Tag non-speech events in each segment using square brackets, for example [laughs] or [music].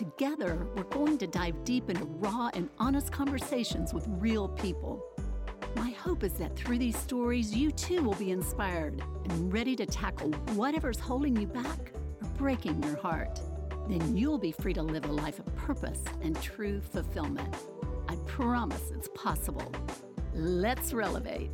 Together, we're going to dive deep into raw and honest conversations with real people. My hope is that through these stories, you too will be inspired and ready to tackle whatever's holding you back or breaking your heart. Then you'll be free to live a life of purpose and true fulfillment. I promise it's possible. Let's relevate.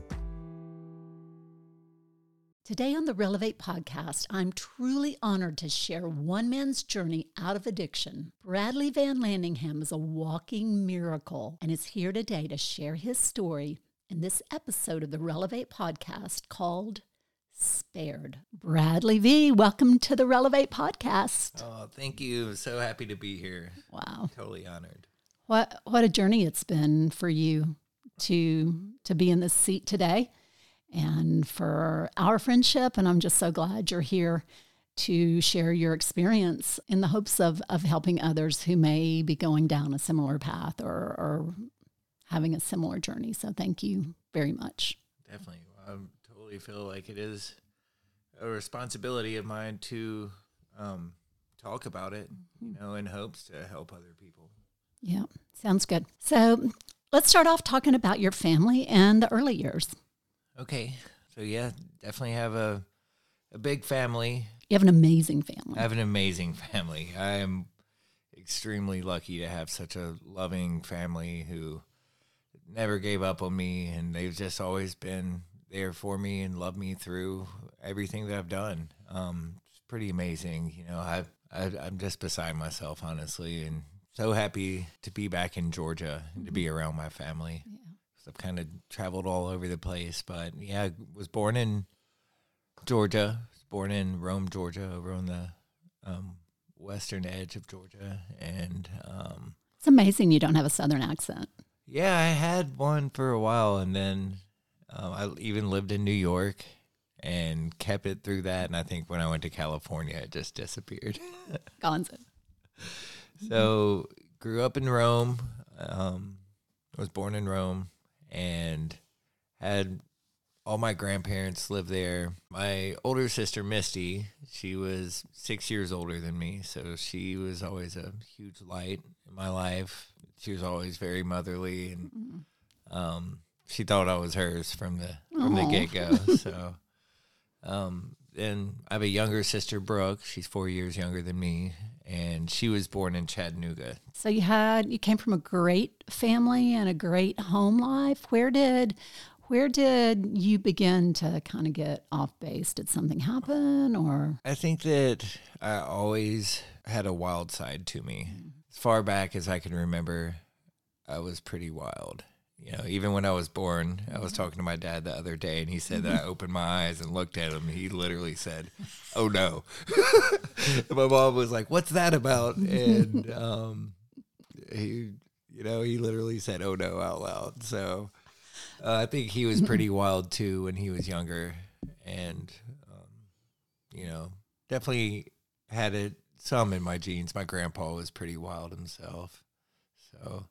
Today on the Relevate podcast, I'm truly honored to share one man's journey out of addiction. Bradley Van Landingham is a walking miracle and is here today to share his story in this episode of the Relevate podcast called Spared. Bradley V, welcome to the Relevate podcast. Oh, thank you. So happy to be here. Wow. Totally honored. What what a journey it's been for you to to be in this seat today and for our friendship. And I'm just so glad you're here to share your experience in the hopes of, of helping others who may be going down a similar path or, or having a similar journey. So thank you very much. Definitely. I totally feel like it is a responsibility of mine to um, talk about it, you know, in hopes to help other people. Yeah, sounds good. So let's start off talking about your family and the early years. Okay. So yeah, definitely have a a big family. You have an amazing family. I have an amazing [laughs] family. I am extremely lucky to have such a loving family who never gave up on me and they've just always been there for me and loved me through everything that I've done. Um, it's pretty amazing. You know, I, I I'm just beside myself honestly and so happy to be back in Georgia and to be around my family. Yeah. I've kind of traveled all over the place, but yeah, I was born in Georgia. Was born in Rome, Georgia, over on the um, western edge of Georgia, and um, It's amazing you don't have a southern accent. yeah, I had one for a while, and then um, I even lived in New York and kept it through that. And I think when I went to California, it just disappeared. [laughs] Gonzo. So grew up in Rome. Um, was born in Rome and had all my grandparents live there. My older sister Misty, she was six years older than me, so she was always a huge light in my life. She was always very motherly, and um, she thought I was hers from the from the get go. [laughs] so, um, then I have a younger sister, Brooke. She's four years younger than me, and she was born in Chattanooga, So you had you came from a great family and a great home life. Where did where did you begin to kind of get off base? Did something happen or I think that I always had a wild side to me. Mm-hmm. As far back as I can remember, I was pretty wild. You know, even when I was born, I was talking to my dad the other day and he said that I opened my eyes and looked at him. He literally said, Oh no. [laughs] and my mom was like, What's that about? And [laughs] um, he, you know, he literally said, Oh no out loud. So uh, I think he was pretty [laughs] wild too when he was younger. And, um, you know, definitely had it some in my genes. My grandpa was pretty wild himself. So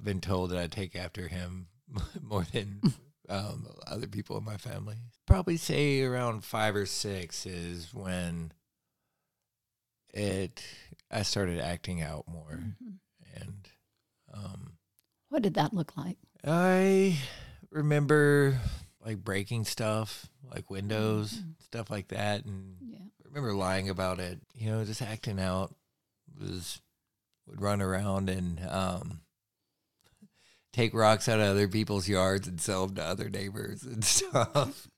I've been told that I take after him [laughs] more than um, other people in my family. Probably say around five or six is when it I started acting out more, and um, what did that look like? I remember like breaking stuff, like windows, stuff like that, and Yeah. I remember lying about it. You know, just acting out was would run around and um, take rocks out of other people's yards and sell them to other neighbors and [laughs] stuff.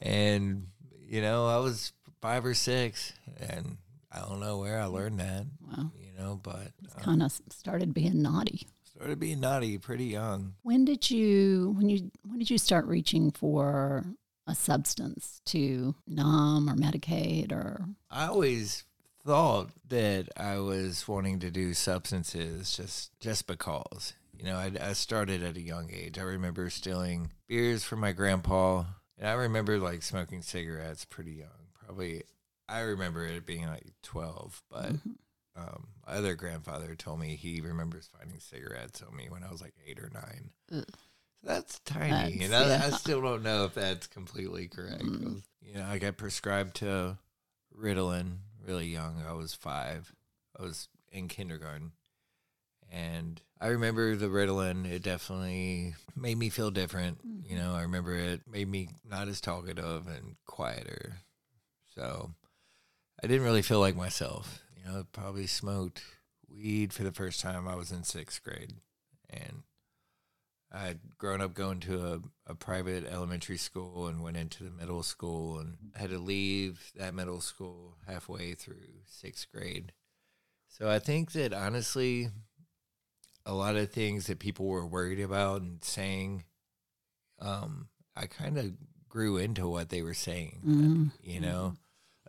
and you know, I was five or six, and I don't know where I learned that. Wow. You know, but um, Kind of started being naughty. started being naughty pretty young. When did you when you when did you start reaching for a substance to numb or medicate or I always thought that I was wanting to do substances just just because. You know, I, I started at a young age. I remember stealing beers from my grandpa, and I remember like smoking cigarettes pretty young. Probably, I remember it being like twelve, but. Mhm. Um, my other grandfather told me he remembers finding cigarettes on me when I was like eight or nine. Ugh. So that's tiny, That's- and I, I still don't know if that's completely correct. Mm. You know, I got prescribed to Ritalin really young. I was five. I was in kindergarten, and I remember the Ritalin. It definitely made me feel different. Mm-hmm. You know, I remember it made me not as talkative and quieter. So I didn't really feel like myself. You know, I probably smoked weed for the first time. I was in sixth grade, and I'd grown up going to a, a private elementary school and went into the middle school and had to leave that middle school halfway through sixth grade. So I think that honestly, a lot of things that people were worried about and saying, um, I kind of grew into what they were saying. Mhm. You know,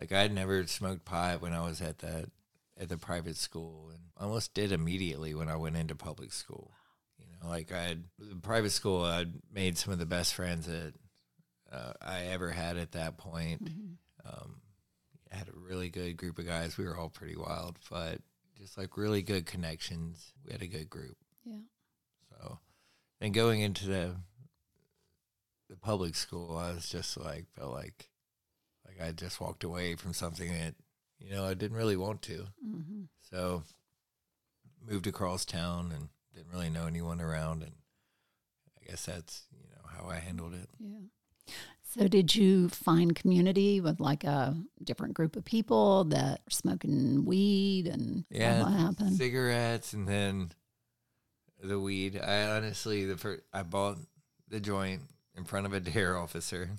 like I'd never smoked pot when I was at that at the private school, and almost did immediately when I went into public school. You know, like I had the private school, I'd made some of the best friends that uh, I ever had at that point. Mhm. Um, I had a really good group of guys. We were all pretty wild, but just like really good connections. We had a good group. Yeah. So, and going into the the public school, I was just like felt like like I just walked away from something that you know I didn't really want to. Mhm. So, moved across town and didn't really know anyone around, and I guess that's you know how I handled it. Yeah. So, did you find community with like a different group of people that are smoking weed and Yeah, what happened? cigarettes and then the weed. I honestly the first I bought the joint in front of a [laughs] D.A.R.E. officer,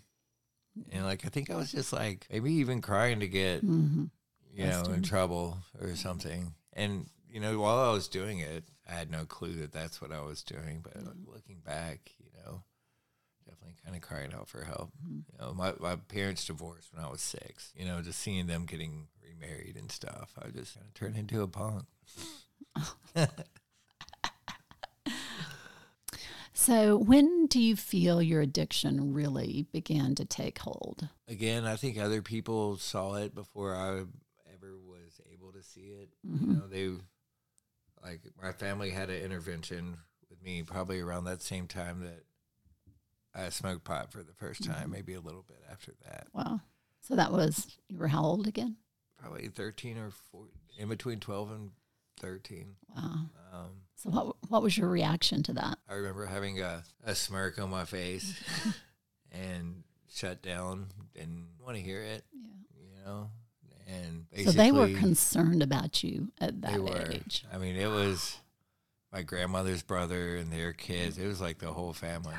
and like I think I was just like maybe even crying to get hmm you know in trouble or something. And you know while I was doing it, I had no clue that that's what I was doing. But looking back, you know, definitely kind of crying out for help. Mhm. You know, my my parents divorced when I was six. You know, just seeing them getting remarried and stuff, I just kind of turned into a punk. [laughs] So, when do you feel your addiction really began to take hold? Again, I think other people saw it before I ever was able to see it. You Mhm. know, they like my family had an intervention with me probably around that same time that I smoked pot for the first time, maybe a little bit after that. Wow. So, that was, you were how old again? Probably 13 or 14, in between 12 and 13. Wow. Um, So, what, what was your reaction to that? I remember having a, a smirk on my face [laughs] and shut down, didn't want to hear it, Yeah. you know? And So, they were concerned about you at that were. age. I mean, it was my grandmother's brother and their kids. It was like the whole family,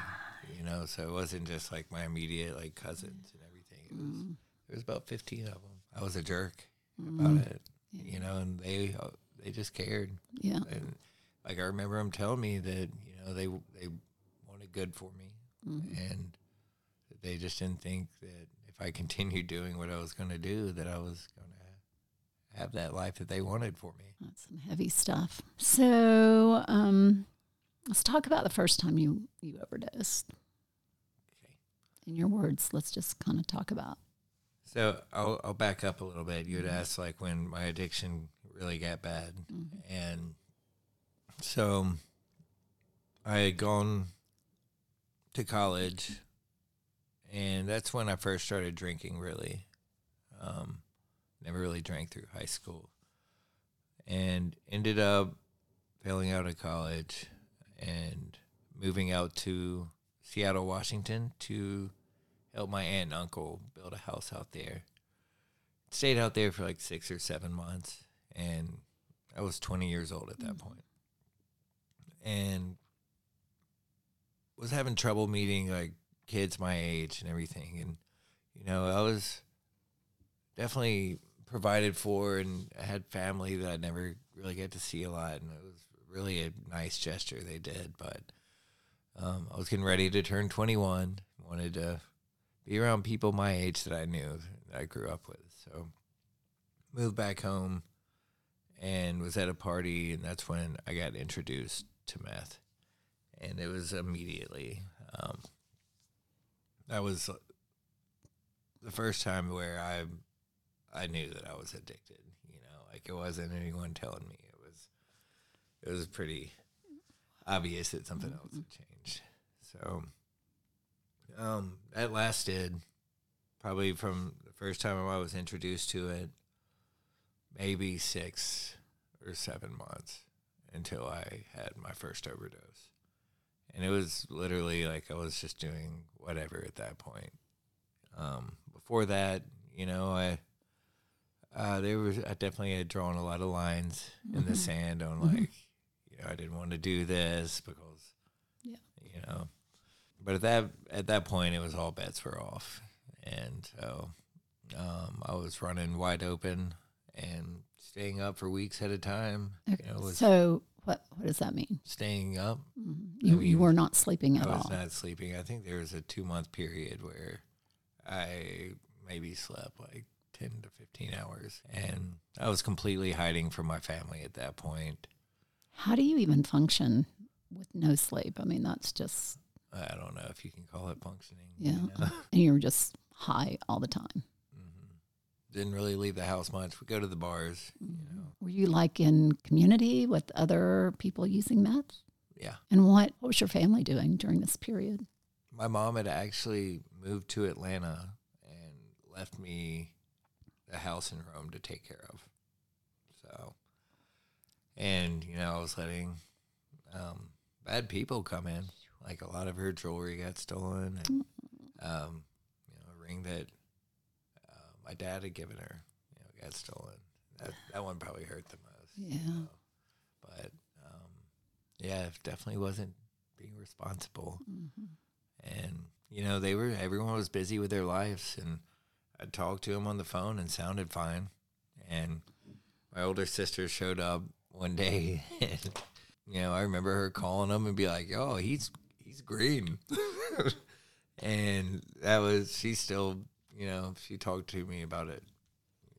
you know. So it wasn't just like my immediate like cousins and everything. It was Mm. there was about fifteen of them. I was a jerk Mm. about it, Yeah. you know, and they uh, they just cared. Yeah. And like I remember them telling me that you know they they wanted good for me, Mhm. and they just didn't think that if I [laughs] continued doing what I was going to do, that I was going to have that life that they wanted for me. That's some heavy stuff. So, um, let's talk about the first time you, you overdosed. In your words, let's just kind of talk about. So I'll I'll back up a little bit. You had asked like when my addiction really got bad, Mhm. and so I had gone to college, and that's when I first started drinking. Really, um, never really drank through high school, and ended up failing out of college and moving out to Seattle, Washington to help my aunt and uncle build a house out there. Stayed out there for like six or seven months, and I was 20 years old at that mm. point. And was having trouble meeting like kids my age and everything. And, you know, I was definitely provided for and I had family that I never really get to see a lot. And it was really a nice gesture they did. But um, I was getting ready to turn 21, wanted to be around people my age that I knew that I grew up with. So moved back home and was at a party and that's when I got introduced to meth. and it was immediately. Um, that was the first time where I I knew that I was addicted. You know, like it wasn't anyone telling me. It was it was pretty obvious that something else had changed. So um, that lasted probably from the first time I was introduced to it, maybe six or seven months until I had my first overdose. And it was literally like I was just doing whatever at that point. Um, before that, you know, I uh, there was I definitely had drawn a lot of lines mm-hmm. in the sand on mm-hmm. like, you know, I didn't want to do this because, yeah, you know, but at that at that point, it was all bets were off, and so um, I was running wide open and staying up for weeks at a time. Okay. You know, so what what does that mean? Staying up. Mm-hmm. You, I mean, you were not sleeping at all. I was all. not sleeping. I think there was a two month period where I maybe slept like ten to fifteen hours, and I was completely hiding from my family at that point. How do you even function with no sleep? I mean, that's just I don't know if you can call it functioning. Yeah. You know? [laughs] and you were just high all the time. Mm-hmm. Didn't really leave the house much. We go to the bars. Mm-hmm. You know. Were you like in community with other people using meth? Yeah. And what, what was your family doing during this period? My mom had actually moved to Atlanta and left me the house in Rome to take care of. So, and, you know, I was letting um, bad people come in like a lot of her jewelry got stolen, and um, you know, a ring that uh, my dad had given her, you know, got stolen. That that one probably hurt the most. Yeah. So, but um, yeah, it definitely wasn't being responsible. Mm-hmm. And you know, they were everyone was busy with their lives, and I talked to him on the phone and sounded fine. And my older sister showed up one day, [laughs] and you know, I remember her calling him and be like, "Oh, he's he's green. and that was she still, you know, she talked to me about it,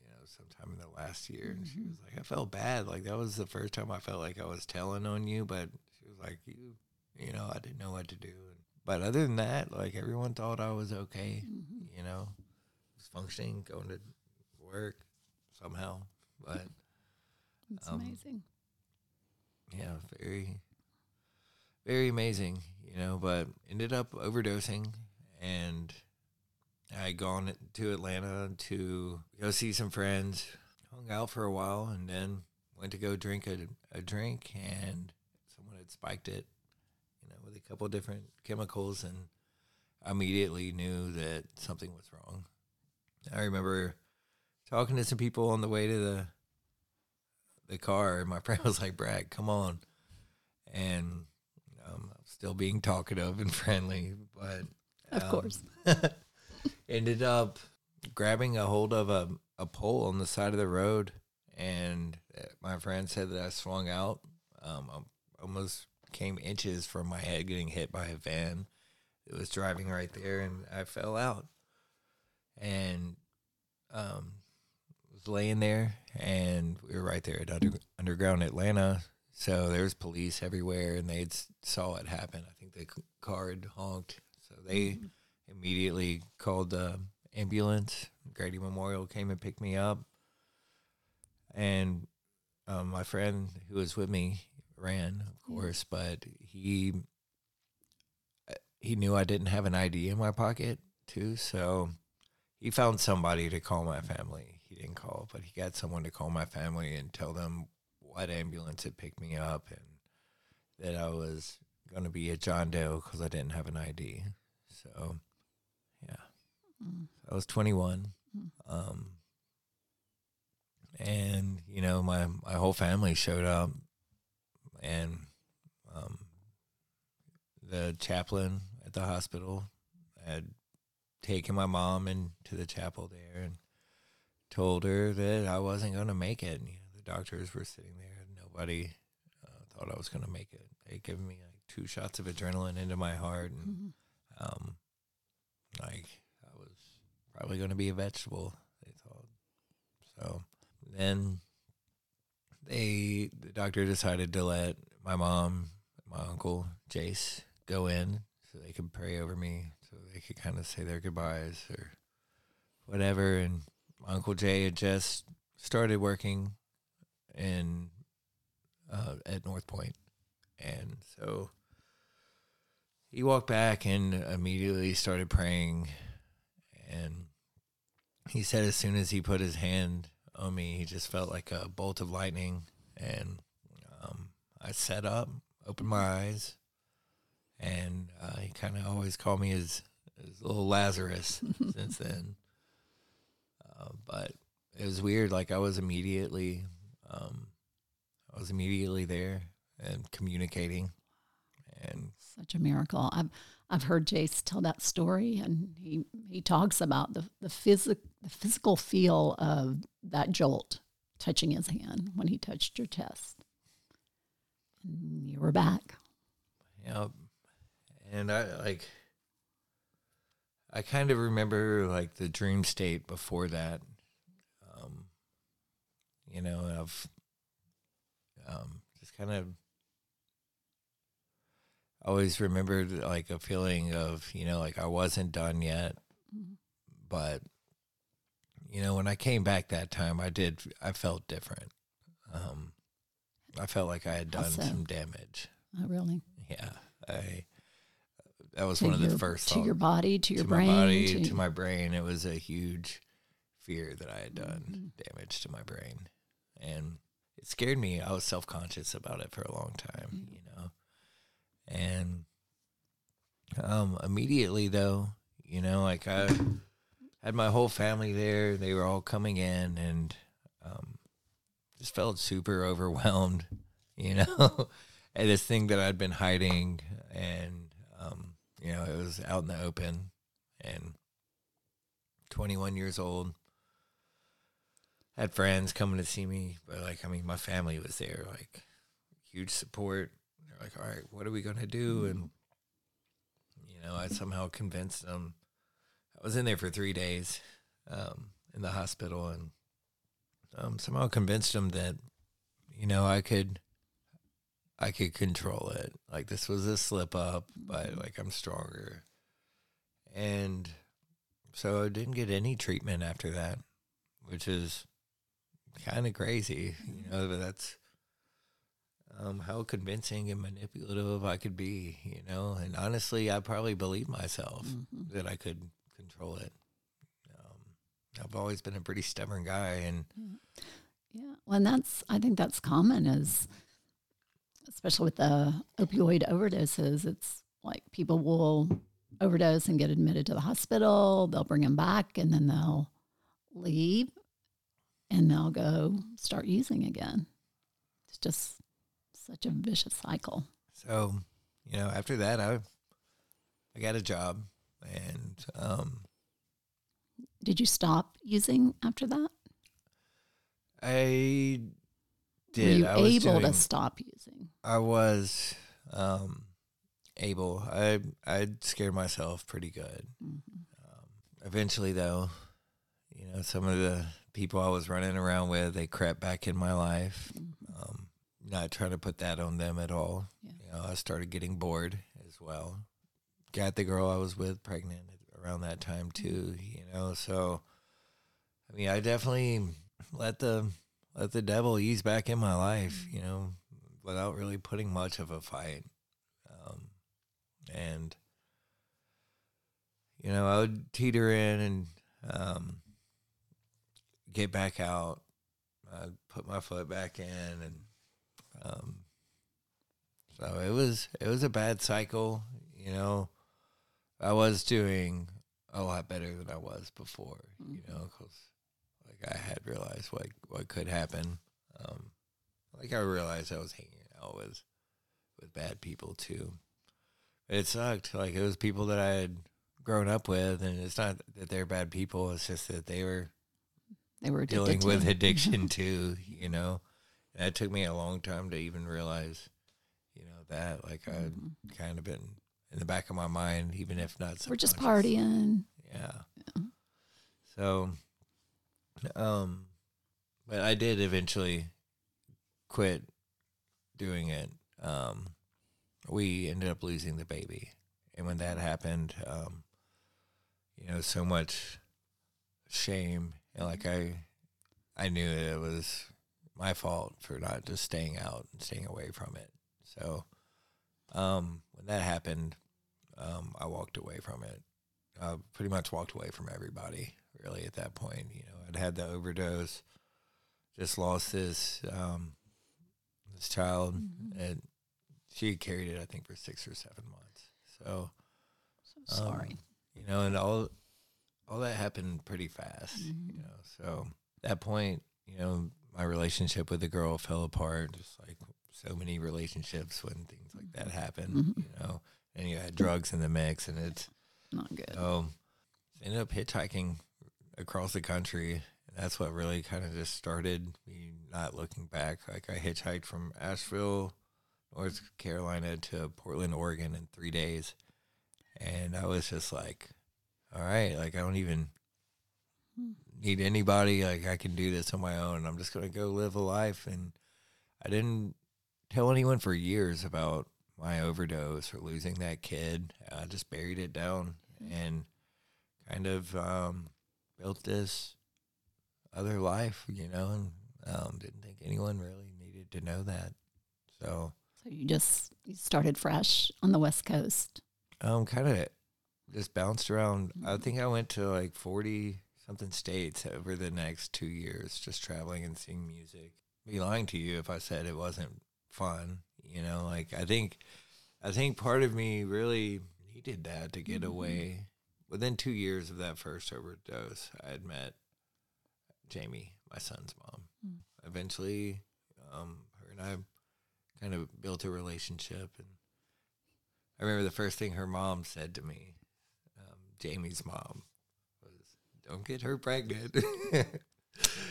you know, sometime in the last year, and she was like, I felt bad, like that was the first time I felt like I was telling on you, but she was like, you, you know, I didn't know what to do. But other than that, like everyone thought I was okay, mm-hmm. you know, was functioning, going to work somehow, but. It's um, amazing. Yeah, very, very amazing you know, but ended up overdosing and I had gone to Atlanta to go see some friends, hung out for a while, and then went to go drink a, a drink, and someone had spiked it, you know, with a couple different chemicals, and I immediately knew that something was wrong. I remember talking to some people on the way to the the car, and my [laughs] friend was like, "Brad, come on," and um, still being talkative and [laughs] friendly, but of um, course, [laughs] ended up grabbing a hold of a, a pole on the side of the road, and uh, my friend said that I swung out. Um, I almost came inches from my head getting hit by a van. It was driving right there, and I fell out, and um, was laying there, and we were right there at under, Underground Atlanta so there was police everywhere, and they saw it happen. I think the car had honked, so they mm-hmm. immediately called the ambulance. Grady Memorial came and picked me up, and um, my friend who was with me ran, of course, but he he knew I didn't have an ID in my pocket too, so he found somebody to call my family. He didn't call, but he got someone to call my family and tell them what ambulance had picked me up and that I was going to be at John Doe because I didn't have an ID. So, yeah. Mm. I was 21. Mm. Um, and, you know, my, my whole family showed up and um, the chaplain at the hospital had taken my mom into the chapel there and told her that I wasn't going to make it. You doctors were sitting there, and nobody uh, thought I was going to make it. They gave me like two shots of adrenaline into my heart, and mm-hmm. um, like I was probably going to be a vegetable. They thought so. Then they the doctor decided to let my mom, my uncle Jace go in so they could pray over me, so they could kind of say their goodbyes or whatever. And my uncle Jace had just started working in uh, at North Point, and so he walked back and immediately started praying, and he said as soon as he put his hand on me, he just felt like a bolt of lightning, and um, I sat up, opened my eyes, and uh, he kind of always called me his, his little Lazarus [laughs] since then. Uh, but it was weird. Like I was immediately, um, I was immediately there and communicating, and Such a miracle. I've I've heard Jace tell that story, and he he talks about the the physic the physical feel of that jolt touching his hand when he touched your chest. And you were back. know, and I like, I kind of remember like the dream state before that. You know, of um, just kind of always remembered like a feeling of you know like I wasn't done yet, Mhm. but you know when I came back that time, I did I felt different. Um, I felt like I had done so? some damage. Oh, really? Yeah, I. That was To one of the first to your body, to your to brain, my body, to, to, my brain. It was a huge fear that I had done Mm-hmm. damage to my brain, and it scared me. I was self conscious about it for a long time, Mm-hmm. you know, and um, immediately though, you know, like I had my whole family there. They were all coming in, and um, just felt super overwhelmed, [laughs] you know, at this thing that I'd been hiding, and um, you know, it was out in the open, and 21 years old. Had friends coming to see me, but like, I mean, my family was there, like, huge support. They're like, all right, what are we going to do? And, you know, I somehow convinced them. I was in there for three days um, in the hospital and um, somehow convinced them that, you know, I could. I could control it. Like this was a slip up, but like I'm stronger. And so I didn't get any treatment after that, which is kind of crazy, you know, but that's um, how convincing and manipulative I could be, you know. And honestly, I probably believed myself Mhm. that I could control it. Um, I've always been a pretty stubborn guy, and Yeah, well, and that's I think that's common is, especially with the opioid overdoses. It's like people will overdose and get admitted to the hospital. They'll bring them back, and then they'll leave, and they'll go start using again. It's just such a vicious cycle. so you know, after that, I I got a job, and um, Did you stop using after that? I Were did. you I was able doing, to stop using? I was um, able. I I scared myself pretty good. Mhm. Um, eventually, though, you know, some of the people I was running around with, they crept back in my life. Um, not trying to put that on them at all. Yeah. You know, I started getting bored as well. Got the girl I was with pregnant around that time too. You know, so I mean, I definitely let the let the devil ease back in my life. You know, without really putting much of a fight. Um, and you know, I would teeter in and um, get back out. I'd put my foot back in, and um, so it was it was a bad cycle. You know, I was doing a lot better than I was before. You know, because like I had realized what what could happen. Um, like I realized I was hanging out with with bad people too. It sucked. Like it was people that I had grown up with, and it's not that they're bad people. It's just that they were They were dealing with addiction [laughs] too. You know, and it took me a long time to even realize, you know, that like I'd Mhm. kind of been in the back of my mind, even if not. We're just partying. Yeah. Yeah. So, um, but I did eventually quit doing it. Um, we ended up losing the baby. And when that happened, um, you know, so much shame and like I, I knew it was my fault for not just staying out and staying away from it. So, um, when that happened, um, I walked away from it. I pretty much walked away from everybody really at that point. You know, I'd had the overdose, just lost this um, this child, Mhm. and she carried it I think for six or seven months. So, So um, sorry. you know, and all all that happened pretty fast. You Mhm. know, so that point, you know, my relationship with the girl fell apart, just like so many relationships when things like that happen. Mhm. You know, and you had drugs in the mix, and it's Not good. um, ended up hitchhiking across the country. And that's what really kind of just started me not looking back. Like I hitchhiked from Asheville, North Carolina to Portland, Oregon in three days. And I was just like, all right, like I don't even Hmm. need anybody. Like I can do this on my own. I'm just going to go live a life. And I didn't tell anyone for years about my overdose or losing that kid. I just buried it down and kind of um, built this other life, you know, and um, didn't think anyone really needed to know that. So So you just you started fresh on the West Coast. um, kind of just bounced around. I think I went to like 40 something states over the next two years, just traveling and seeing music. Be lying to you if I said it wasn't fun, you know, like I think, I think part of me really needed that to get Mhm. away. Within two years of that first overdose, I had met Jamie, my son's mom. Mm. Eventually, um, her and I kind of built a relationship and I remember the first thing her mom said to me, Jamie's mom, was, "Don't get her pregnant." [laughs]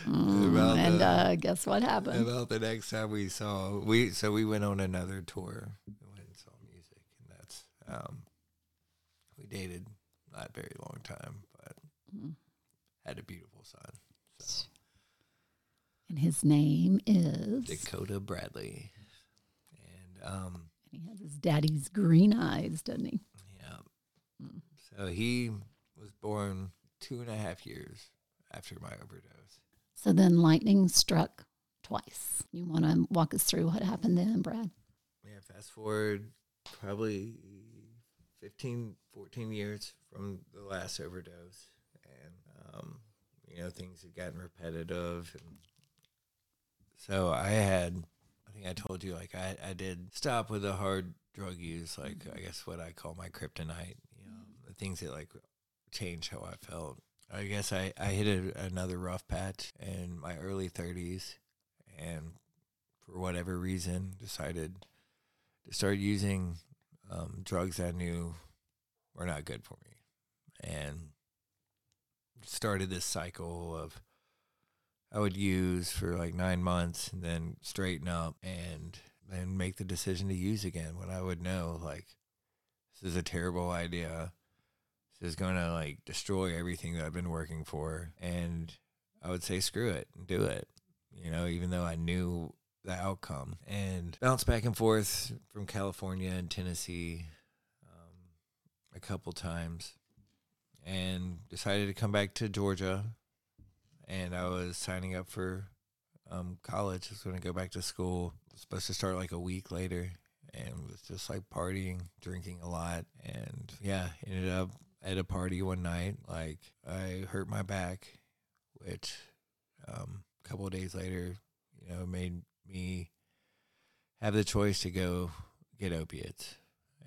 Mm, and the- uh, guess what happened? About the next time we saw we, so we went on another tour. We went and saw music, and that's um, we dated not very long time, but Mm. had a beautiful son. So And his name is. Dakota Bradley, and um, And he has his daddy's green eyes, doesn't he? Yeah. Mm. So he was born two and a half years after my overdose. So then lightning struck twice. You want to walk us through what happened then, Brad? Yeah, fast forward probably 15, 14 years from the last overdose. And, um, you know, things had gotten repetitive. And so I had, I think I told you, like, I, I did stop with the hard drug use, like, I guess what I call my kryptonite, you know, the things that, like, changed how I felt. I guess I, I hit a, another rough patch in my early 30s. And for whatever reason, decided to start using um, drugs I knew were not good for me, and started this cycle of I would use for like nine months and then straighten up and then make the decision to use again when I would know like this is a terrible idea. Is going to like destroy everything that I've been working for, and I would say screw it do it. You know, even though I knew the outcome and bounced back and forth from California and Tennessee um, a couple times and decided to come back to Georgia. And I was signing up for um, college. I was going to go back to school. supposed to start like a week later and was just like partying, drinking a lot. And yeah, ended up at a party one night. Like I hurt my back, which um, a couple of days later, you know, made me have the choice to go get opiates.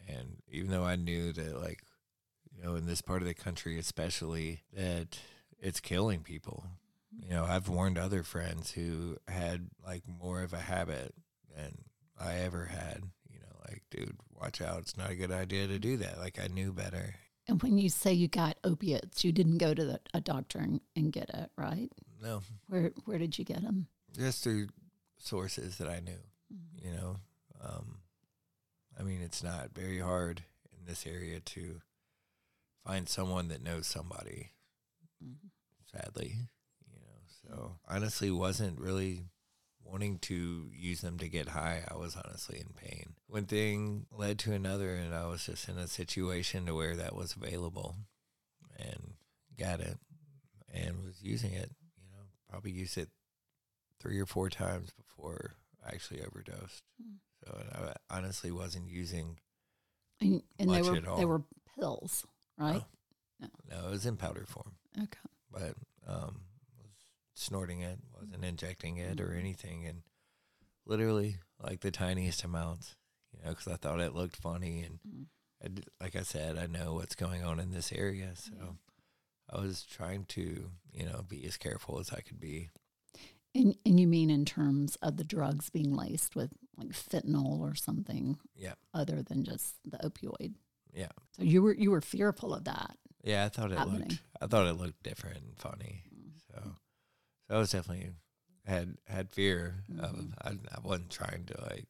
And even though I knew that, like, you know, in this part of the country, especially, that it's killing people, you know, I've warned other friends who had like more of a habit than I ever had. You know, like, dude, watch out. It's not a good idea to do that. Like, I knew better. And when you say you got opiates, you didn't go to the, a doctor and, and get it, right? No, Where where did you get them? just through sources that I knew. you know um i mean it's not very hard in this area to find someone that knows somebody sadly you know so honestly wasn't really wanting to use them to get high, I was honestly in pain. One thing led to another, and I was just in a situation to where that was available, and got it, and was using it. You know, probably used it three or four times before I actually overdosed. Hmm. So I honestly wasn't using. And, and they Much were at all. they were pills, right? No, no, it was in powder form. Okay. but um, snorting it, wasn't injecting it or anything, and literally like the tiniest amounts, you know, because I thought it looked funny, and Mm. I like I said, I know what's going on in this area, so Yeah. I was trying to, you know, be as careful as I could be. And and you mean in terms of the drugs being laced with like fentanyl or something Yeah, other than just the opioid? yeah, So you were you were fearful of that. yeah. I thought it Happening. looked, I thought it looked different and funny, so I was definitely had had fear of. Mhm. I, I wasn't trying to like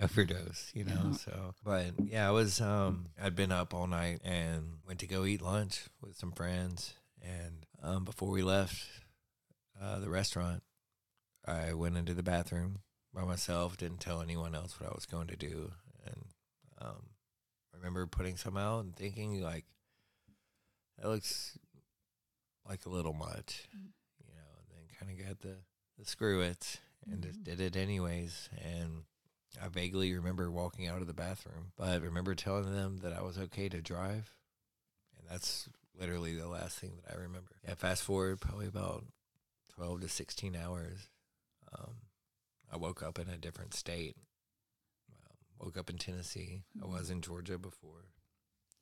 overdose, you know. Yeah. So, but yeah, I was. Um, I'd been up all night and went to go eat lunch with some friends, and um, before we left uh, the restaurant, I went into the bathroom by myself. Didn't tell anyone else what I was going to do, and um, I remember putting some out and thinking like, that looks like a little much, Mm. You know, and then kind of got the, the screw it and just Mhm. did it anyways. And I vaguely remember walking out of the bathroom, but I remember telling them that I was okay to drive. And that's literally the last thing that I remember. Yeah, fast forward probably about 12 to 16 hours. Um, I woke up in a different state. Um, woke up in Tennessee. I was in Georgia before.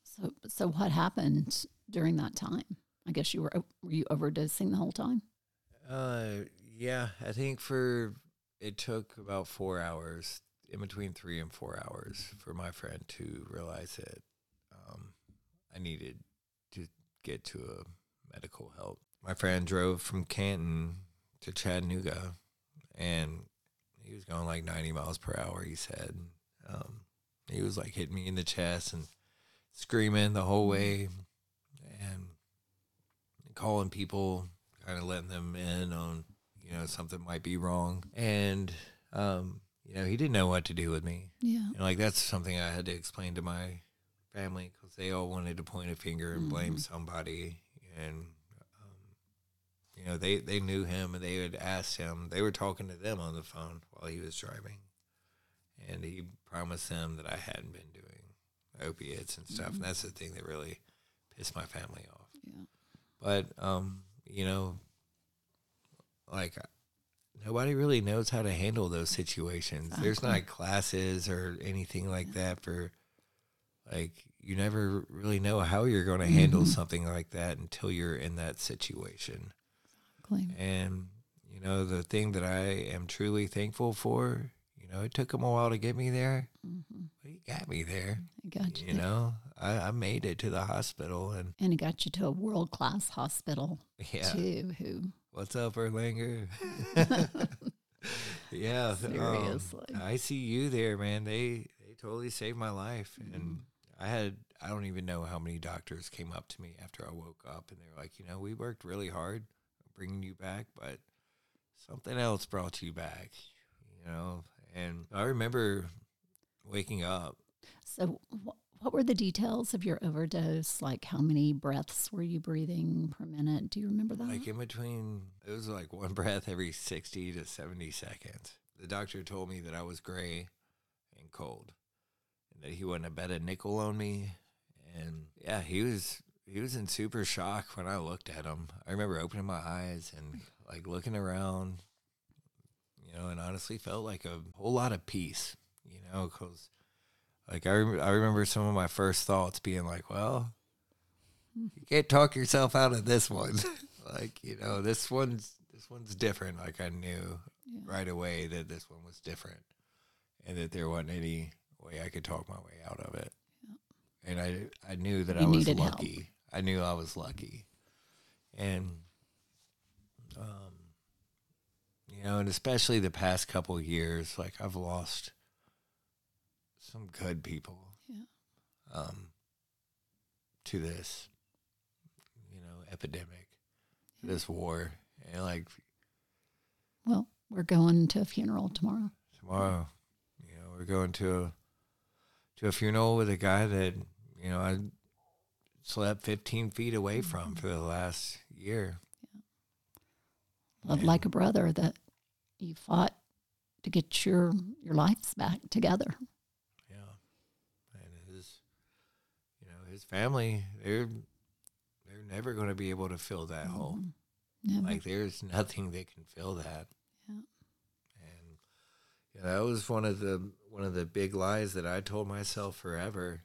So so what happened during that time? I guess you were were you overdosing the whole time? Uh, yeah, I think for it took about four hours, in between three and four hours, for my friend to realize that um, I needed to get to a medical help. My friend drove from Canton to Chattanooga, and he was going like 90 miles per hour. He said, um, he was like hitting me in the chest and screaming the whole way, and calling people, kind of letting them in on, you know, something might be wrong. And, um, you know, he didn't know what to do with me. Yeah. And like, that's something I had to explain to my family because they all wanted to point a finger and blame Mhm. somebody. And, um, you know, they, they knew him and they had asked him, they were talking to them on the phone while he was driving. And he promised them that I hadn't been doing opiates and stuff. Mhm. And that's the thing that really pissed my family off Yeah. but um you know like nobody really knows how to handle those situations there's not classes or anything like that for like you never really know how you're going to handle Mhm. something like that until you're in that situation Exactly. and you know the thing that i am truly thankful for you know it took him a while to get me there hmm but he got me there I got you. you know I, I made it to the hospital and and it got you to a world class hospital yeah too. Who What's up, Erlanger? [laughs] [laughs] yeah, um, Seriously. I see you there, man. They they totally saved my life, and I had I don't even know how many doctors came up to me after I woke up, and they were like, you know, we worked really hard bringing you back, but something else brought you back, you know. And I remember waking up. So, wh- what were the details of your overdose? Like, how many breaths were you breathing per minute? Do you remember that? Like in between, it was like one [laughs] breath every 60 to 70 seconds. The doctor told me that I was gray and cold and that he wouldn't have bet a nickel on me. And yeah, he was, he was in super shock when I looked at him. I remember opening my eyes and like looking around, you know, and honestly felt like a whole lot of peace, you know, cause like I, rem- I remember some of my first thoughts being like, well, you can't talk yourself out of this one. [laughs] like, you know, this one's this one's different. Like I knew Yeah. right away that this one was different and that there wasn't any way I could talk my way out of it. And I I knew that You I was needed help. lucky. I knew I was lucky. And um you know, and especially the past couple of years, like I've lost some good people Yeah. um, to this, you know, epidemic, this war, and like, Well, we're going to a funeral tomorrow. tomorrow. You know, we're going to a to a funeral with a guy that you know I slept 15 feet away from for the last year. Loved like a brother that you fought to get your your lives back together. Yeah, and his you know his family they're they're never going to be able to fill that hole. Mhm. Never. Like there's nothing that can fill that. Yeah. And yeah, that was one of the one of the big lies that I told myself forever.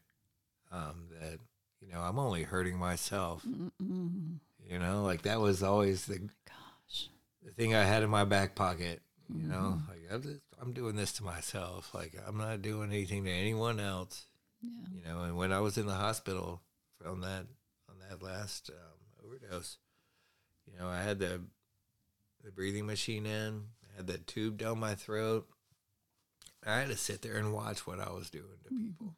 Um, that you know I'm only hurting myself. Mm-mm. You know, like that was always the Gosh. The thing I had in my back pocket. You Mm-hmm. know, like I'm, just, I'm doing this to myself. Like I'm not doing anything to anyone else. Yeah. You know, and when I was in the hospital from that on that last um, overdose, you know, I had the the breathing machine in, I had that tube down my throat. I had to sit there and watch what I was doing to people.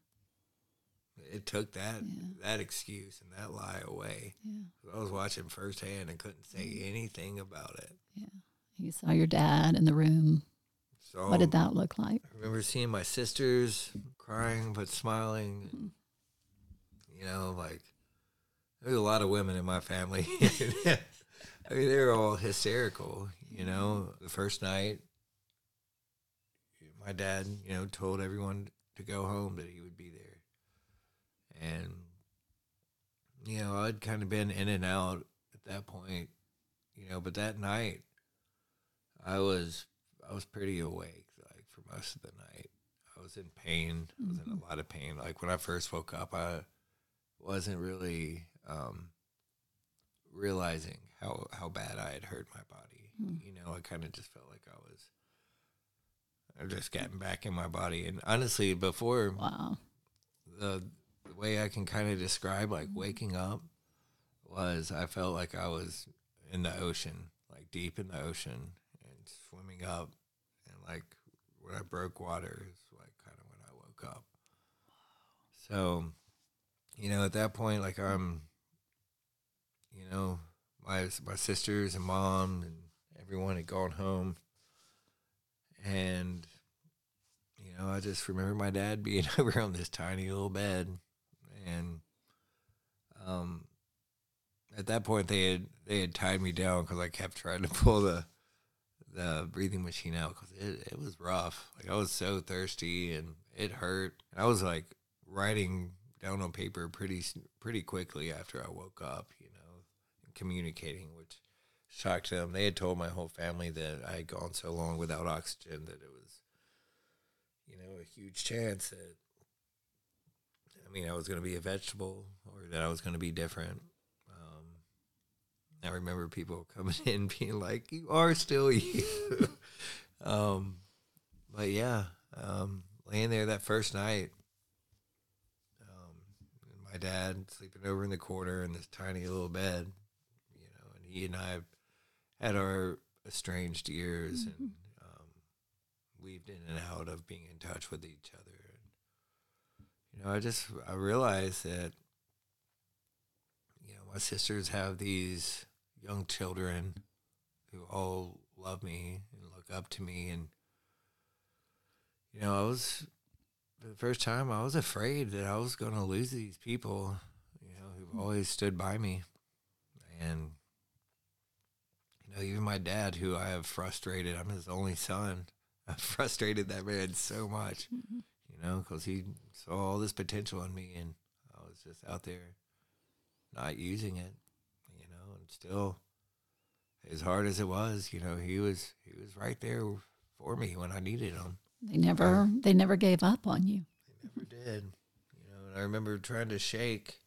It took that Yeah. that excuse and that lie away. Yeah. I was watching firsthand and couldn't say anything about it. Yeah. You saw your dad in the room. So What did that look like? I remember seeing my sisters crying but smiling. Hmm. You know, like there's a lot of women in my family. [laughs] I mean, they were all hysterical. You know, the first night, my dad, you know, told everyone to go home that he would be there, and you know, I'd kind of been in and out at that point. You know, but that night, I was I was pretty awake, like for most of the night. I was in pain. I was in a lot of pain. Like when I first woke up, I wasn't really um, realizing how how bad I had hurt my body. You know, I kind of just felt like I was. I was just getting back in my body, and honestly, before Wow. the way I can kind of describe like mm-hmm. waking up was I felt like I was in the ocean, like deep in the ocean and swimming up. And like when I broke water is like kind of when I woke up. So, you know, at that point, like I'm, you know, my my sisters and mom and everyone had gone home, and you know, I just remember my dad being [laughs] over on this tiny little bed, and um, at that point they had they had tied me down because I kept trying to [laughs] pull the the breathing machine out because it, it was rough. Like I was so thirsty and it hurt. I was like writing down on paper pretty pretty quickly after I woke up, you know, and communicating, which shocked them. They had told my whole family that I had gone so long without oxygen that it was, you know, a huge chance that I mean I was going to be a vegetable or that I was going to be different. Um, I remember people [laughs] coming in being like, "You are still you." [laughs] um, but yeah, um, laying there that first night, um, my dad sleeping over in the corner in this tiny little bed, you know, and he and I had our estranged years and um, weaved in and out of being in touch with each other. You know, I just I realized that you know my sisters have these young children who all love me and look up to me. And you know I was for the first time I was afraid that I was going to lose these people you know who've hmm. always stood by me. And you know even my dad who I have frustrated I'm his only son [laughs] I've frustrated that man so much mm-hmm. You know because he saw all this potential in me and I was just out there not using it, you know, and still as hard as it was, you know, he was he was right there for me when I needed him. They never they never gave up on you. They never did. You know, and I remember trying to shake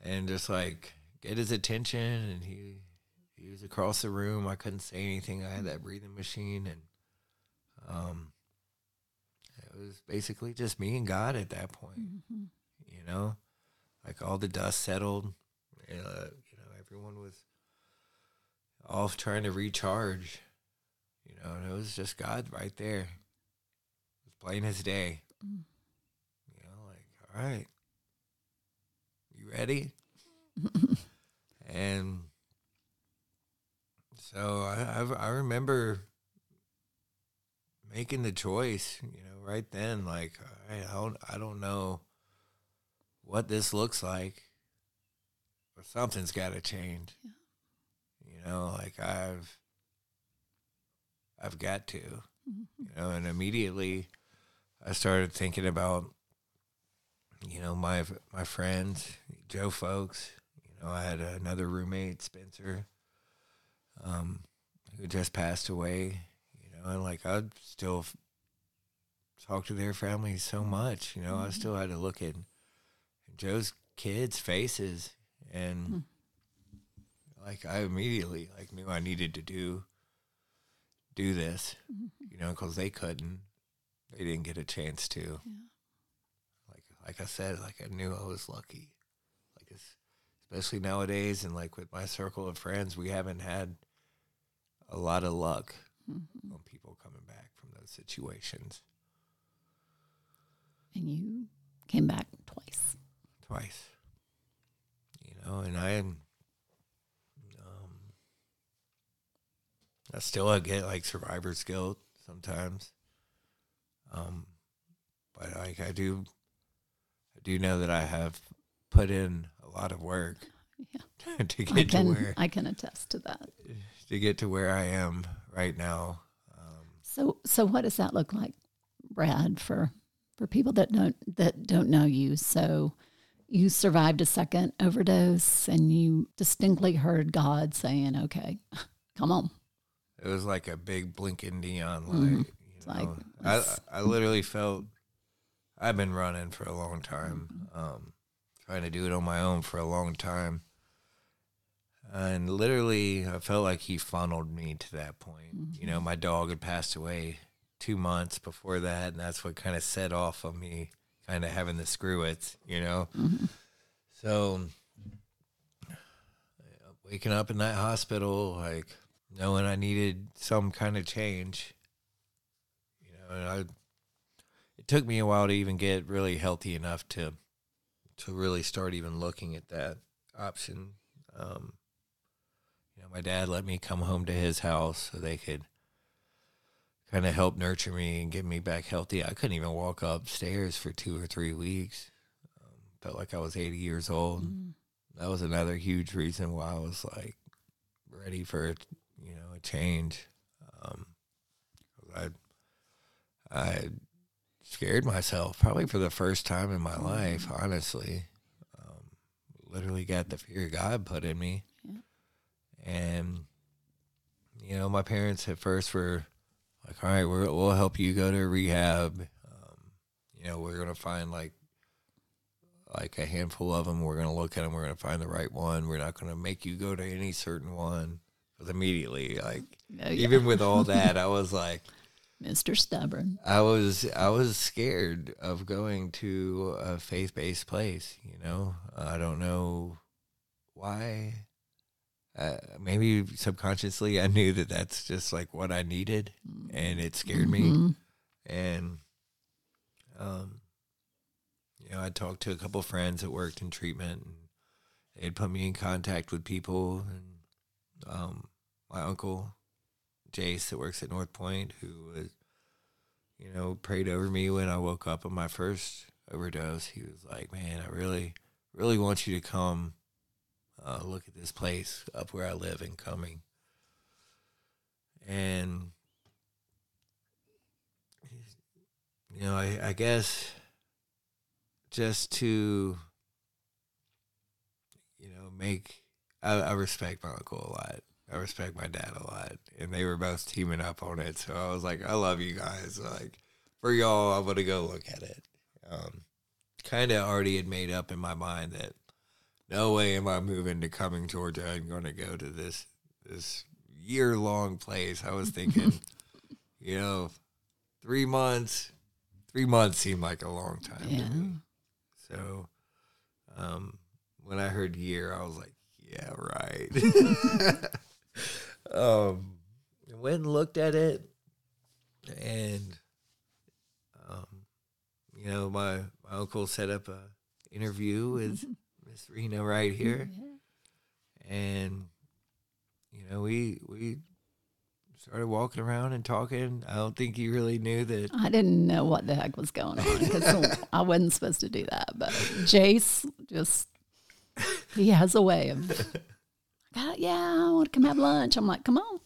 and just like get his attention and he he was across the room. I couldn't say anything. I had that breathing machine and um it was basically just me and God at that point. Mhm. you know, like all the dust settled. Uh, you know, everyone was off trying to recharge. You know, and it was just God right there, was plain as day. Mm. You know, like all right, you ready? [laughs] and so I, I I remember making the choice, you know, right then, like I don't, I don't know what this looks like, but something's got to change. Yeah. You know, like I've, I've got to, Mhm. you know, and immediately I started thinking about, you know, my my friends, Joe folks. You know, I had another roommate, Spencer, um, who just passed away. You know, and like I'd still talk to their families so much. You know, I Mhm. still had to look at Joe's kids' faces, and Hmm. like I immediately like knew I needed to do do this. Mhm. You know, because they couldn't, they didn't get a chance to Yeah. like like I said, like I knew I was lucky. Like it's, especially nowadays and like with my circle of friends, we haven't had a lot of luck Mhm. on people coming back from those situations And you came back twice. twice. You know, and I am um I still get like survivor's guilt sometimes. Um but like I do I do know that I have put in a lot of work Yeah. [laughs] to I get to where I can attest to that. to get to where I am right now. Um, So so what does that look like, Brad, for for people that don't that don't know you? So you survived a second overdose and you distinctly heard God saying, Okay, [laughs] come on. it was like a big blinking neon light. Mhm. You It's like. I I literally felt I've been running for a long time, um, trying to do it on my own for a long time, and literally I felt like he funneled me to that point. You know, my dog had passed away two months before that, and that's what kind of set off of me kind of having the screw it. You know. Mhm. So, waking up in that hospital, like knowing I needed some kind of change, you know, and I, it took me a while to even get really healthy enough to, to really start even looking at that option. Um, my dad let me come home to his house so they could kind of help nurture me and get me back healthy. I couldn't even walk upstairs for two or three weeks felt like I was 80 years old. Mhm. That was another huge reason why I was like ready for you know a change. Um, I I scared myself probably for the first time in my life. Honestly, um, literally got the fear God put in me. And you know my parents at first were like, "All right, we're, we'll help you go to rehab." Um, you know, we're gonna find like like a handful of them. We're going to look at them. We're going to find the right one. We're not going to make you go to any certain one. Because immediately, like Oh, yeah. even with all [laughs] that, I was like, Mr. Stubborn. I was I was scared of going to a faith based place. You know, I don't know why. Uh, maybe subconsciously, I knew that that's just like what I needed, and it scared me Mhm. and um you know i talked to a couple friends that worked in treatment and they'd put me in contact with people and um my uncle jace that works at north point who was you know prayed over me when i woke up on my first overdose he was like man i really really want you to come uh, look at this place up where i live in Cumming. and you know, I, I guess just to, you know, make, I, I respect my uncle a lot. I respect my dad a lot. And they were both teaming up on it. So I was like, I love you guys. Like, for y'all, I'm going to go look at it. Um, kind of already had made up in my mind that no way am I moving to Cumming Georgia. I'm going to go to this, this year long place. I was thinking, [laughs] you know, three months, three months seemed like a long time Yeah. to me. So, um, when I heard year, I was like, yeah, right. [laughs] um, I went and looked at it, and um, you know, my my uncle set up a interview with [laughs] Miss Rena right here mm-hmm, Yeah. and you know we we started walking around and talking. I don't think he really knew that. I didn't know what the heck was going on because [laughs] I wasn't supposed to do that. But Jace just, he has a way of, [laughs] "God, yeah, I want to come have lunch. I'm like, come on.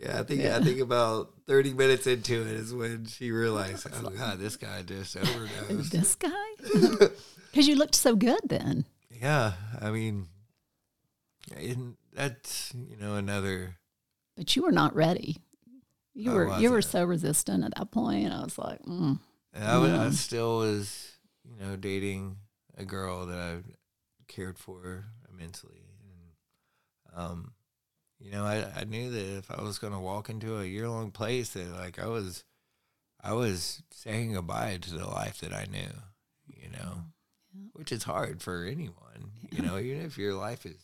Yeah, I think I think about thirty minutes into it is when she realized, oh god, this guy just [laughs] overdosed. This guy? Because you looked so good then. Yeah, I mean, that's you know another. But you were not ready. You I were you were so resistant at that point. I was like, mm. I, was, I still was, you know, dating a girl that I cared for immensely, and um, you know, I, I knew that if I was going to walk into a year long place, that like I was, I was saying goodbye to the life that I knew, you know, Yeah. which is hard for anyone, you know, even if your life is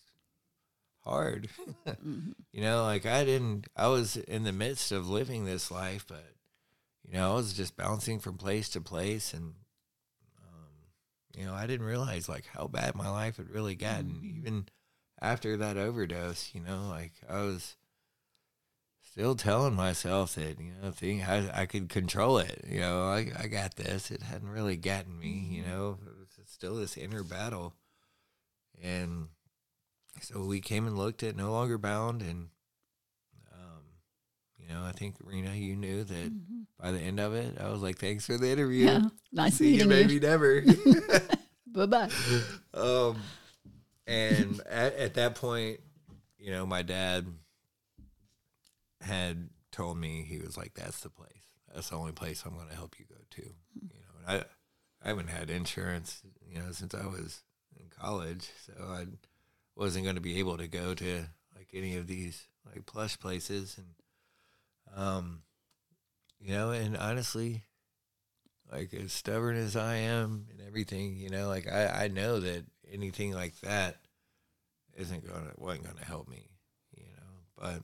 hard, [laughs] Mhm. you know, like I didn't, I was in the midst of living this life, but you know, I was just bouncing from place to place, and um, you know, I didn't realize like how bad my life had really gotten. Mhm. Even after that overdose, you know, like I was still telling myself that you know, thing I I could control it. You know, I I got this. It hadn't really gotten me. You Mhm. know, still this inner battle, and so we came and looked at no longer bound and. Um, you know, I think Rena, you knew that Mhm. by the end of it, I was like, "Thanks for the interview. yeah, nice See you, meeting you. maybe never." [laughs] [laughs] Bye bye. um, and at, at that point, you know, my dad had told me he was like, "That's the place. That's the only place I'm going to help you go to." You know, and I I haven't had insurance, you know, since I was in college, so I wasn't going to be able to go to like any of these like plush places, and um, you know, and honestly, like as stubborn as I am and everything, you know, like I, I know that anything like that isn't gonna wasn't gonna help me, you know.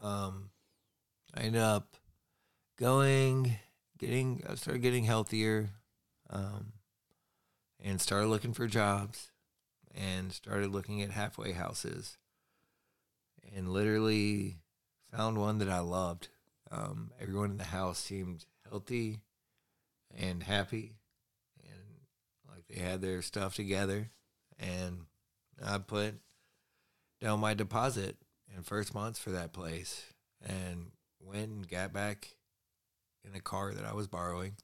But um I ended up going, getting I started getting healthier, um and started looking for jobs and started looking at halfway houses and literally found one that I loved. Um, everyone in the house seemed healthy and happy and like they had their stuff together and I put down my deposit and first months for that place and went and got back in a car that I was borrowing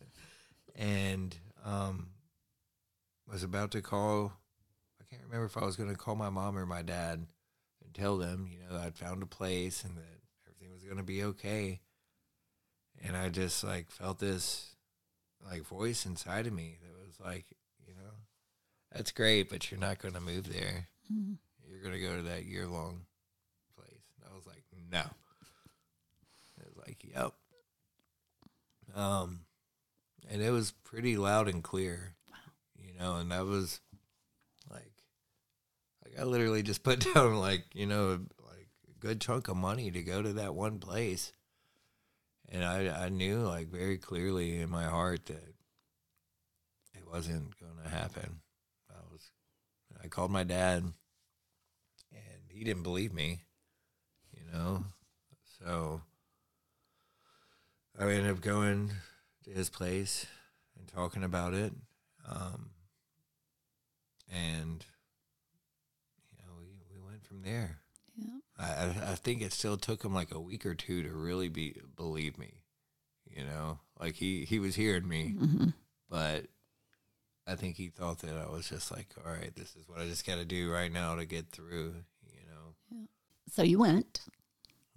[laughs] and um was about to call I can't remember if I was going to call my mom or my dad and tell them, you know, I'd found a place and that everything was going to be okay. And I just like felt this like voice inside of me that was like, you know, that's great, but you're not going to move there. Mhm. You're going to go to that year long place. And I was like, no. It was like, yep. Um, and it was pretty loud and clear, know, and that was like, like I literally just put [laughs] down like, you know, like a good chunk of money to go to that one place. And I, I knew like very clearly in my heart that it wasn't going to happen. I was, I called my dad and he didn't believe me, you know? So I ended up going to his place and talking about it. Um, and, you know, we, we went from there. Yeah. I, I- think it still took him like a week or two to really be believe me, you know, like he, he was hearing me, Mhm. but I think he thought that I was just like, all right, this is what I just got to do right now to get through, you know. So you went.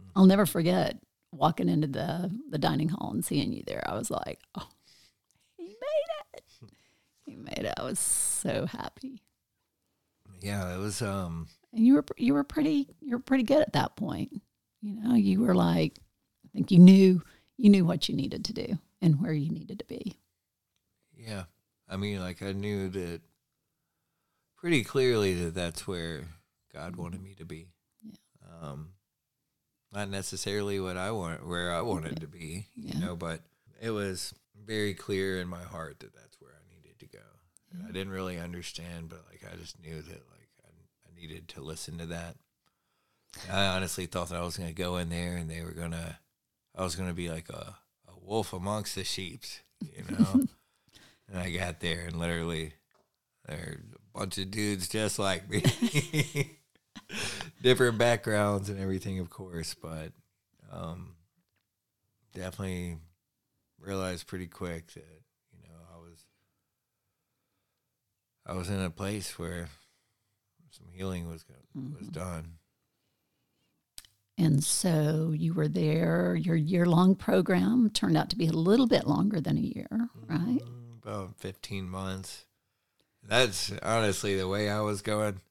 Mm-hmm. I'll never forget walking into the the dining hall and seeing you there. I was like, oh, he made it. He made it. I was so happy. Yeah, it was um And you were you were pretty you were pretty good at that point. You know, you were like, I think you knew you knew what you needed to do and where you needed to be. yeah. I mean, like I knew that pretty clearly that that's where God wanted me to be. Yeah. Um not necessarily what I want where I wanted to be, you Yeah. know, but it was very clear in my heart that that's where I didn't really understand, but like I just knew that like I, I needed to listen to that. I honestly thought that I was going to go in there and they were going to, I was going to be like a, a wolf amongst the sheeps, you know? [laughs] and I got there and literally there a bunch of dudes just like me, [laughs] different backgrounds and everything, of course, but um, definitely realized pretty quick that, you know, I was, I was in a place where some healing was, was done. And so you were there. Your year long program turned out to be a little bit longer than a year, right? Mm, About 15 months. That's honestly the way I was going.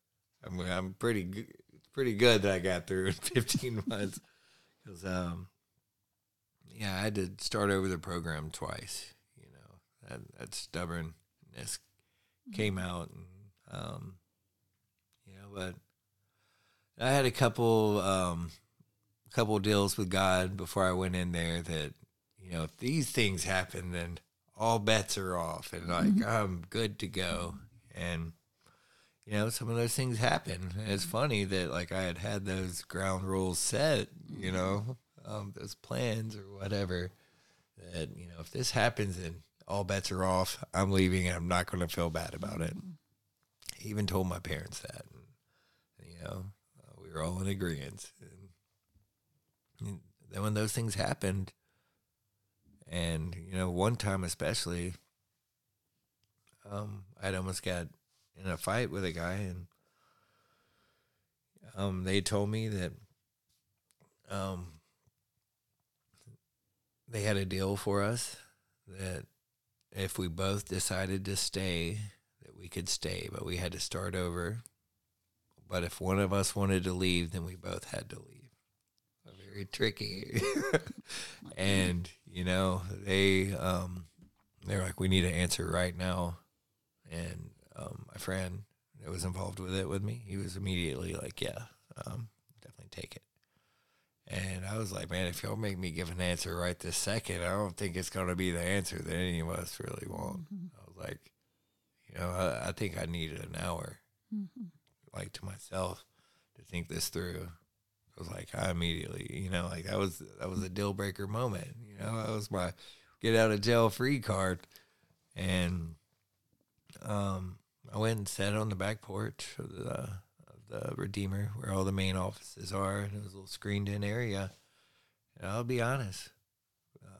I'm, I'm pretty good, pretty good that I got through in [laughs] 15 months. Because, um, yeah, I had to start over the program twice. You know, that, that stubbornness came out. And, um, you know, but I had a couple, um, couple deals with God before I went in there that, you know, if these things happen, then all bets are off and like I'm good to go. And, you know, some of those things happen. And it's funny that like I had had those ground rules set, you know, um, those plans or whatever that, you know, if this happens and all bets are off, I'm leaving and I'm not going to feel bad about it. I even told my parents that, and, you know, uh, we were all in agreement. And, and then when those things happened, and you know, one time especially, um, I'd almost got in a fight with a guy, and um, they told me that um, they had a deal for us that if we both decided to stay, that we could stay, but we had to start over. But if one of us wanted to leave, then we both had to leave. Very tricky. [laughs] and you know they um, they're like, we need an answer right now. And um, my friend that was involved with it with me, he was immediately like, yeah, um, definitely take it. And I was like, man, if y'all make me give an answer right this second, I don't think it's going to be the answer that any of us really want. I was like, you know, I, I think I needed an hour, like to myself, to think this through. I was like, I immediately, you know, like that was that was a deal breaker moment. You know, that was my get out of jail free card, and um, I went and sat on the back porch of the, the Redeemer, where all the main offices are, and it was a little screened in area. And I'll be honest,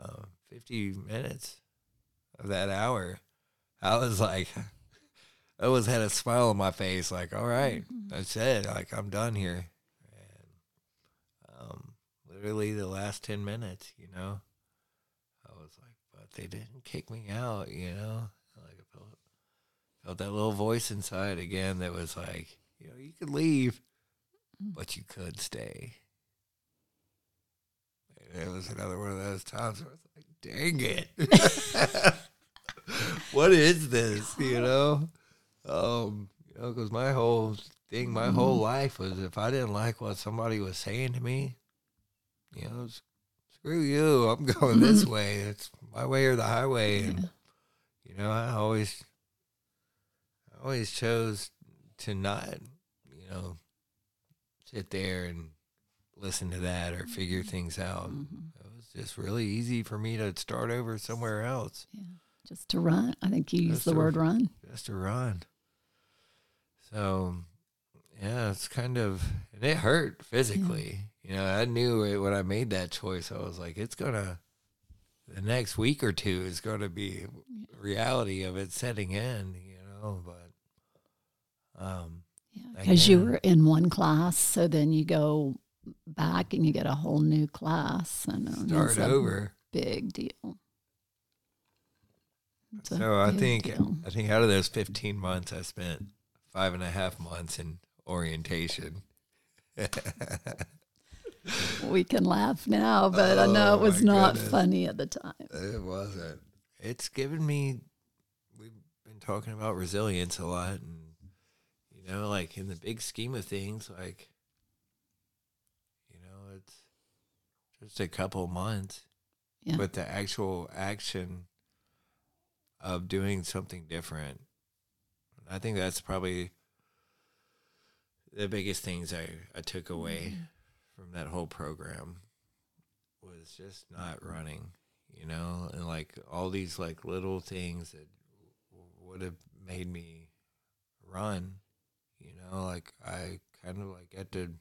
uh, fifty minutes of that hour, I was like, [laughs] I always had a smile on my face, like, all right, [laughs] that's it, like I'm done here. And um, literally the last ten minutes, you know, I was like, but they didn't kick me out, you know. Like I felt felt that little voice inside again that was like, you know, you could leave, but you could stay. And it was another one of those times where I was like, dang it. [laughs] what is this, you [laughs] know? Um, you know, because my whole thing, my whole life was if I didn't like what somebody was saying to me, you know, screw you, I'm [laughs] going this way. It's my way or the highway. And, you know, I always, I always chose to not, you know, sit there and listen to that or figure mm-hmm. things out. Mm-hmm. It was just really easy for me to start over somewhere else, Yeah. Just to run. I think you used the to- word run. just to run. So, yeah, it's kind of, and it hurt physically. You know, I knew it when I made that choice. I was like, it's gonna, the next week or two is going to be reality of it setting in. You know, but um, Yeah. Because you were in one class, so then you go back and you get a whole new class and um, start over. Big deal. It's So I think deal. I think out of those fifteen months, I spent five and a half months in orientation. [laughs] we can laugh now, but I know Oh, it was not goodness. funny at the time. It wasn't. It's given me. We've been talking about resilience a lot, and you know, like in the big scheme of things, like you know, it's just a couple months, Yeah. but the actual action of doing something different, I think that's probably the biggest things I, I took away mm-hmm. from that whole program was just not running, you know, and like all these like little things that would have made me run, know, like I kind of like had to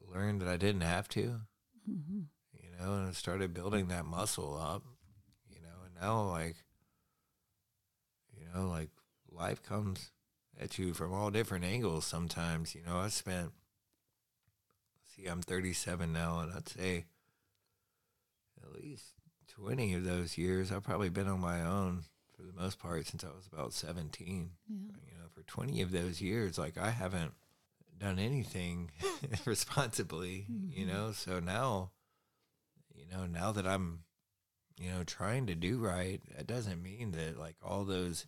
learn that I didn't have to, Mm-hmm. you know, and I started building that muscle up, you know, and now like, you know, like life comes at you from all different angles sometimes, you know, I spent, see, I'm 37 now, and I'd say at least 20 of those years, I've probably been on my own for the most part since I was about 17 Yeah. you know, for 20 of those years, like I haven't done anything [laughs] responsibly, you Mhm. know. So now, you know, now that I'm, you know, trying to do right, it doesn't mean that like all those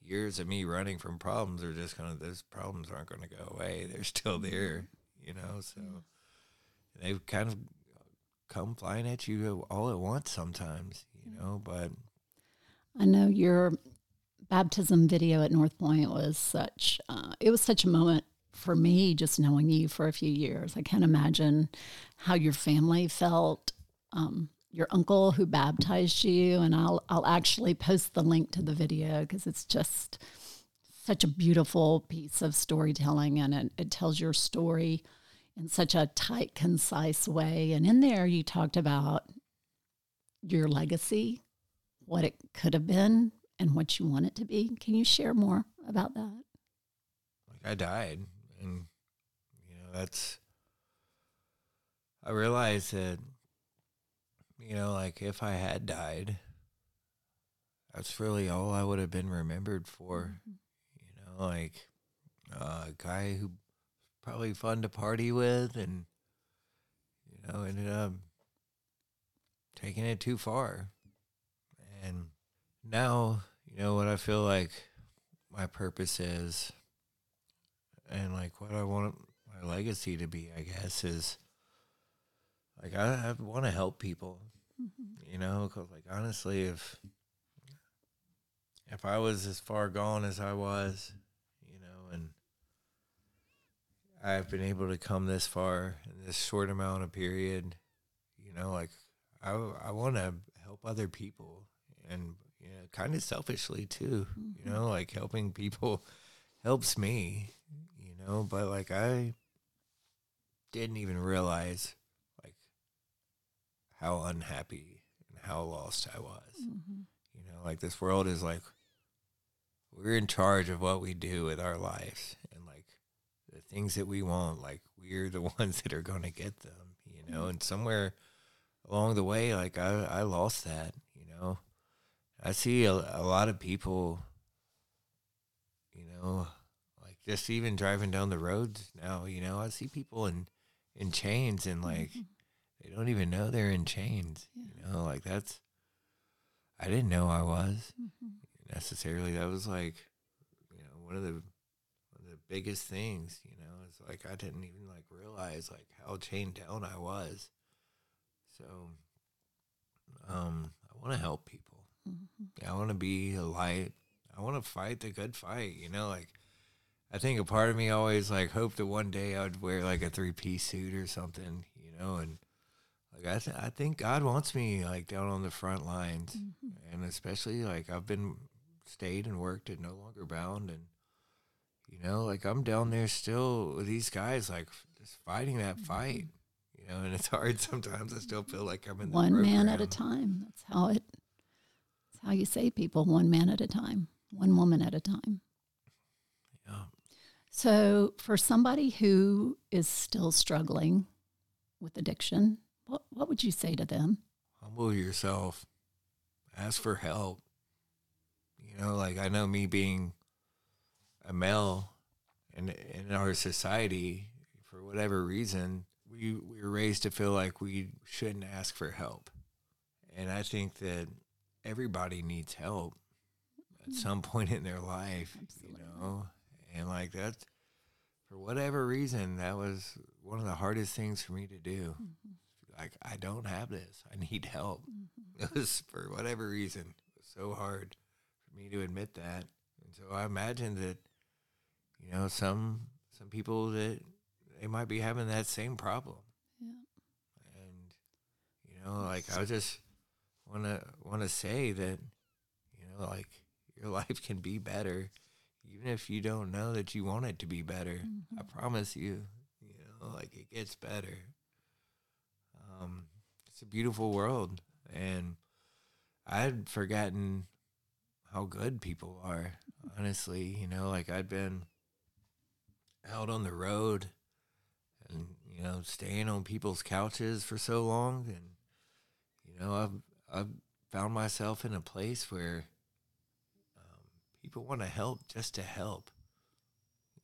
years of me running from problems are just gonna, those problems aren't gonna go away. [laughs] They're still there, you know. So they've kind of come flying at you all at once sometimes, you know, but I know your baptism video at North Point was such uh, it was such a moment for me just knowing you for a few years. I can't imagine how your family felt. Um, your uncle who baptized you, and I'll I'll actually post the link to the video because it's just such a beautiful piece of storytelling, and it, it tells your story in such a tight, concise way. And in there, you talked about your legacy what it could have been and what you want it to be. Can you share more about that? like I died, and you know that's. I realized that, you know, like if I had died, that's really all I would have been remembered for. You know, like uh, a guy who probably fun to party with, and you know ended up taking it too far. And now, you know what I feel like my purpose is and like what I want my legacy to be, I guess, is like I, I want to help people, mm-hmm. you know, because like honestly, if if I was as far gone as I was, you know, and I've been able to come this far in this short amount of period, you know, like I I want to help other people and you know, kind of selfishly too, you know, like helping people [laughs] helps me, you know, but like I didn't even realize like how unhappy and how lost I was. Mm-hmm. You know, like this world is like we're in charge of what we do with our lives and like the things that we want, like we're the [laughs] ones that are going to get them, you know, and somewhere along the way like I I lost that, you know. I see a, a lot of people you know, like just even driving down the roads now, you know, I see people in in chains and like they don't even know they're in chains. You know, like that's I didn't know I was necessarily. That was like, you know, one of the one of the biggest things, you know, it's like I didn't even like realize like how chained down I was. So um I want to help people. I want to be a light. I want to fight the good fight, you know, like I think a part of me always like hoped that one day I would wear like a three piece suit or something, you know, and like I th- I think God wants me like down on the front lines, mm-hmm. and especially like I've been stayed and worked at No Longer Bound, and you know like I'm down there still with these guys like just fighting that mm-hmm. fight, you know, and it's hard [laughs] sometimes. I still feel like I'm in the One man at a time. That's how oh, it. How you say people. One man at a time. One woman at a time. Yeah. So, for somebody who is still struggling with addiction, what what would you say to them? humble yourself ask for help you know like i know me being a male and in our society for whatever reason we we were raised to feel like we shouldn't ask for help and i think that everybody needs help at hmm. some point in their life Absolutely. you know and like that's for whatever reason that was one of the hardest things for me to do mm-hmm. like I don't have this. I need help. Mm-hmm. [laughs] It was for whatever reason it was so hard for me to admit that. And so I imagine that you know some some people that they might be having that same problem. Yeah. And you know, like I was just want to want to say that you know, like your [laughs] life can be better even if you don't know that you want it to be better. I promise you, you know, like it gets better. Um, it's a beautiful world, and I'd forgotten how good people are. Honestly, you know, like I'd been out on the road and you know staying on people's couches for so long, and you know I've I've found myself in a place where um, people want to help just to help.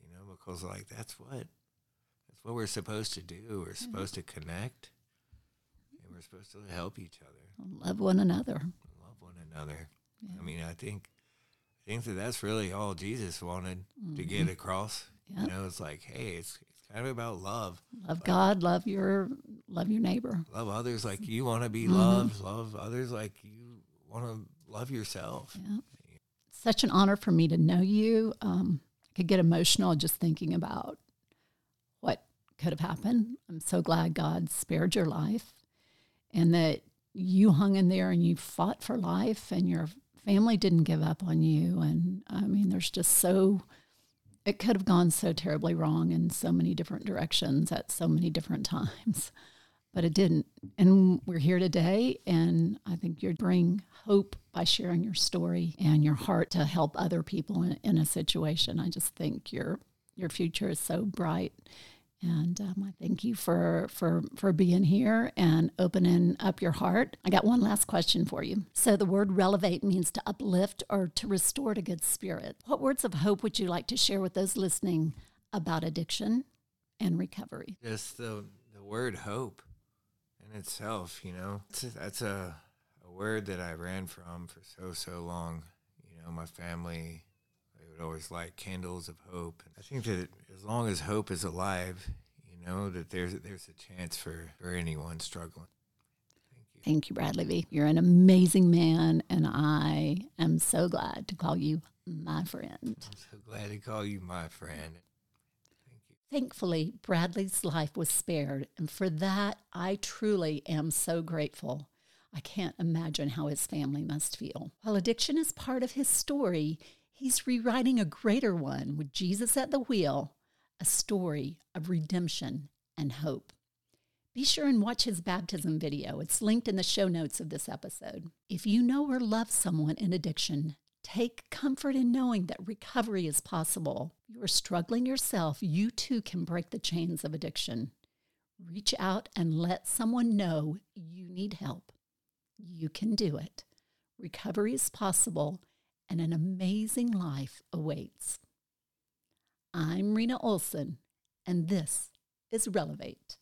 You know, because like that's what that's what we're supposed to do. We're supposed to connect, and we're supposed to help each other Love one another. love one another. I mean, I think I think that that's really all Jesus wanted to get across. Yeah. You know, it's like, hey, it's kind of about love. Love God, love your love your neighbor. Love others like you want to be loved. Love others like you want to love yourself. Yeah. Such an honor for me to know you. Um, I could get emotional just thinking about what could have happened. I'm so glad God spared your life and that you hung in there and you fought for life and your family didn't give up on you. And I mean, there's just so, it could have gone so terribly wrong in so many different directions at so many different times [laughs] but it didn't. And we're here today, and I think you bring hope by sharing your story and your heart to help other people in, in a situation. I just think your your future is so bright, and um, I thank you for for for being here and opening up your heart. I got one last question for you. So the word relevate means to uplift or to restore to good spirit. What words of hope would you like to share with those listening about addiction and recovery? Just the the word hope in itself, you know, it's a, that's a a word that I ran from for so so long. You know, my family would always light candles of hope. I think that as long as hope is alive, you know, that there's there's a chance for for anyone struggling. Thank you. Thank you, Bradley V. You're an amazing man, and I am so glad to call you my friend. I'm so glad to call you my friend. Thank you. Thankfully, Bradley's life was spared, and for that, I truly am so grateful. I can't imagine how his family must feel. While addiction is part of his story, he's rewriting a greater one with Jesus at the wheel, a story of redemption and hope. Be sure and watch his baptism video. It's linked in the show notes of this episode. If you know or love someone in addiction, take comfort in knowing that recovery is possible. You are struggling yourself, you too can break the chains of addiction. Reach out and let someone know you need help. You can do it. Recovery is possible, and an amazing life awaits. I'm Rena Olson, and this is Relevate.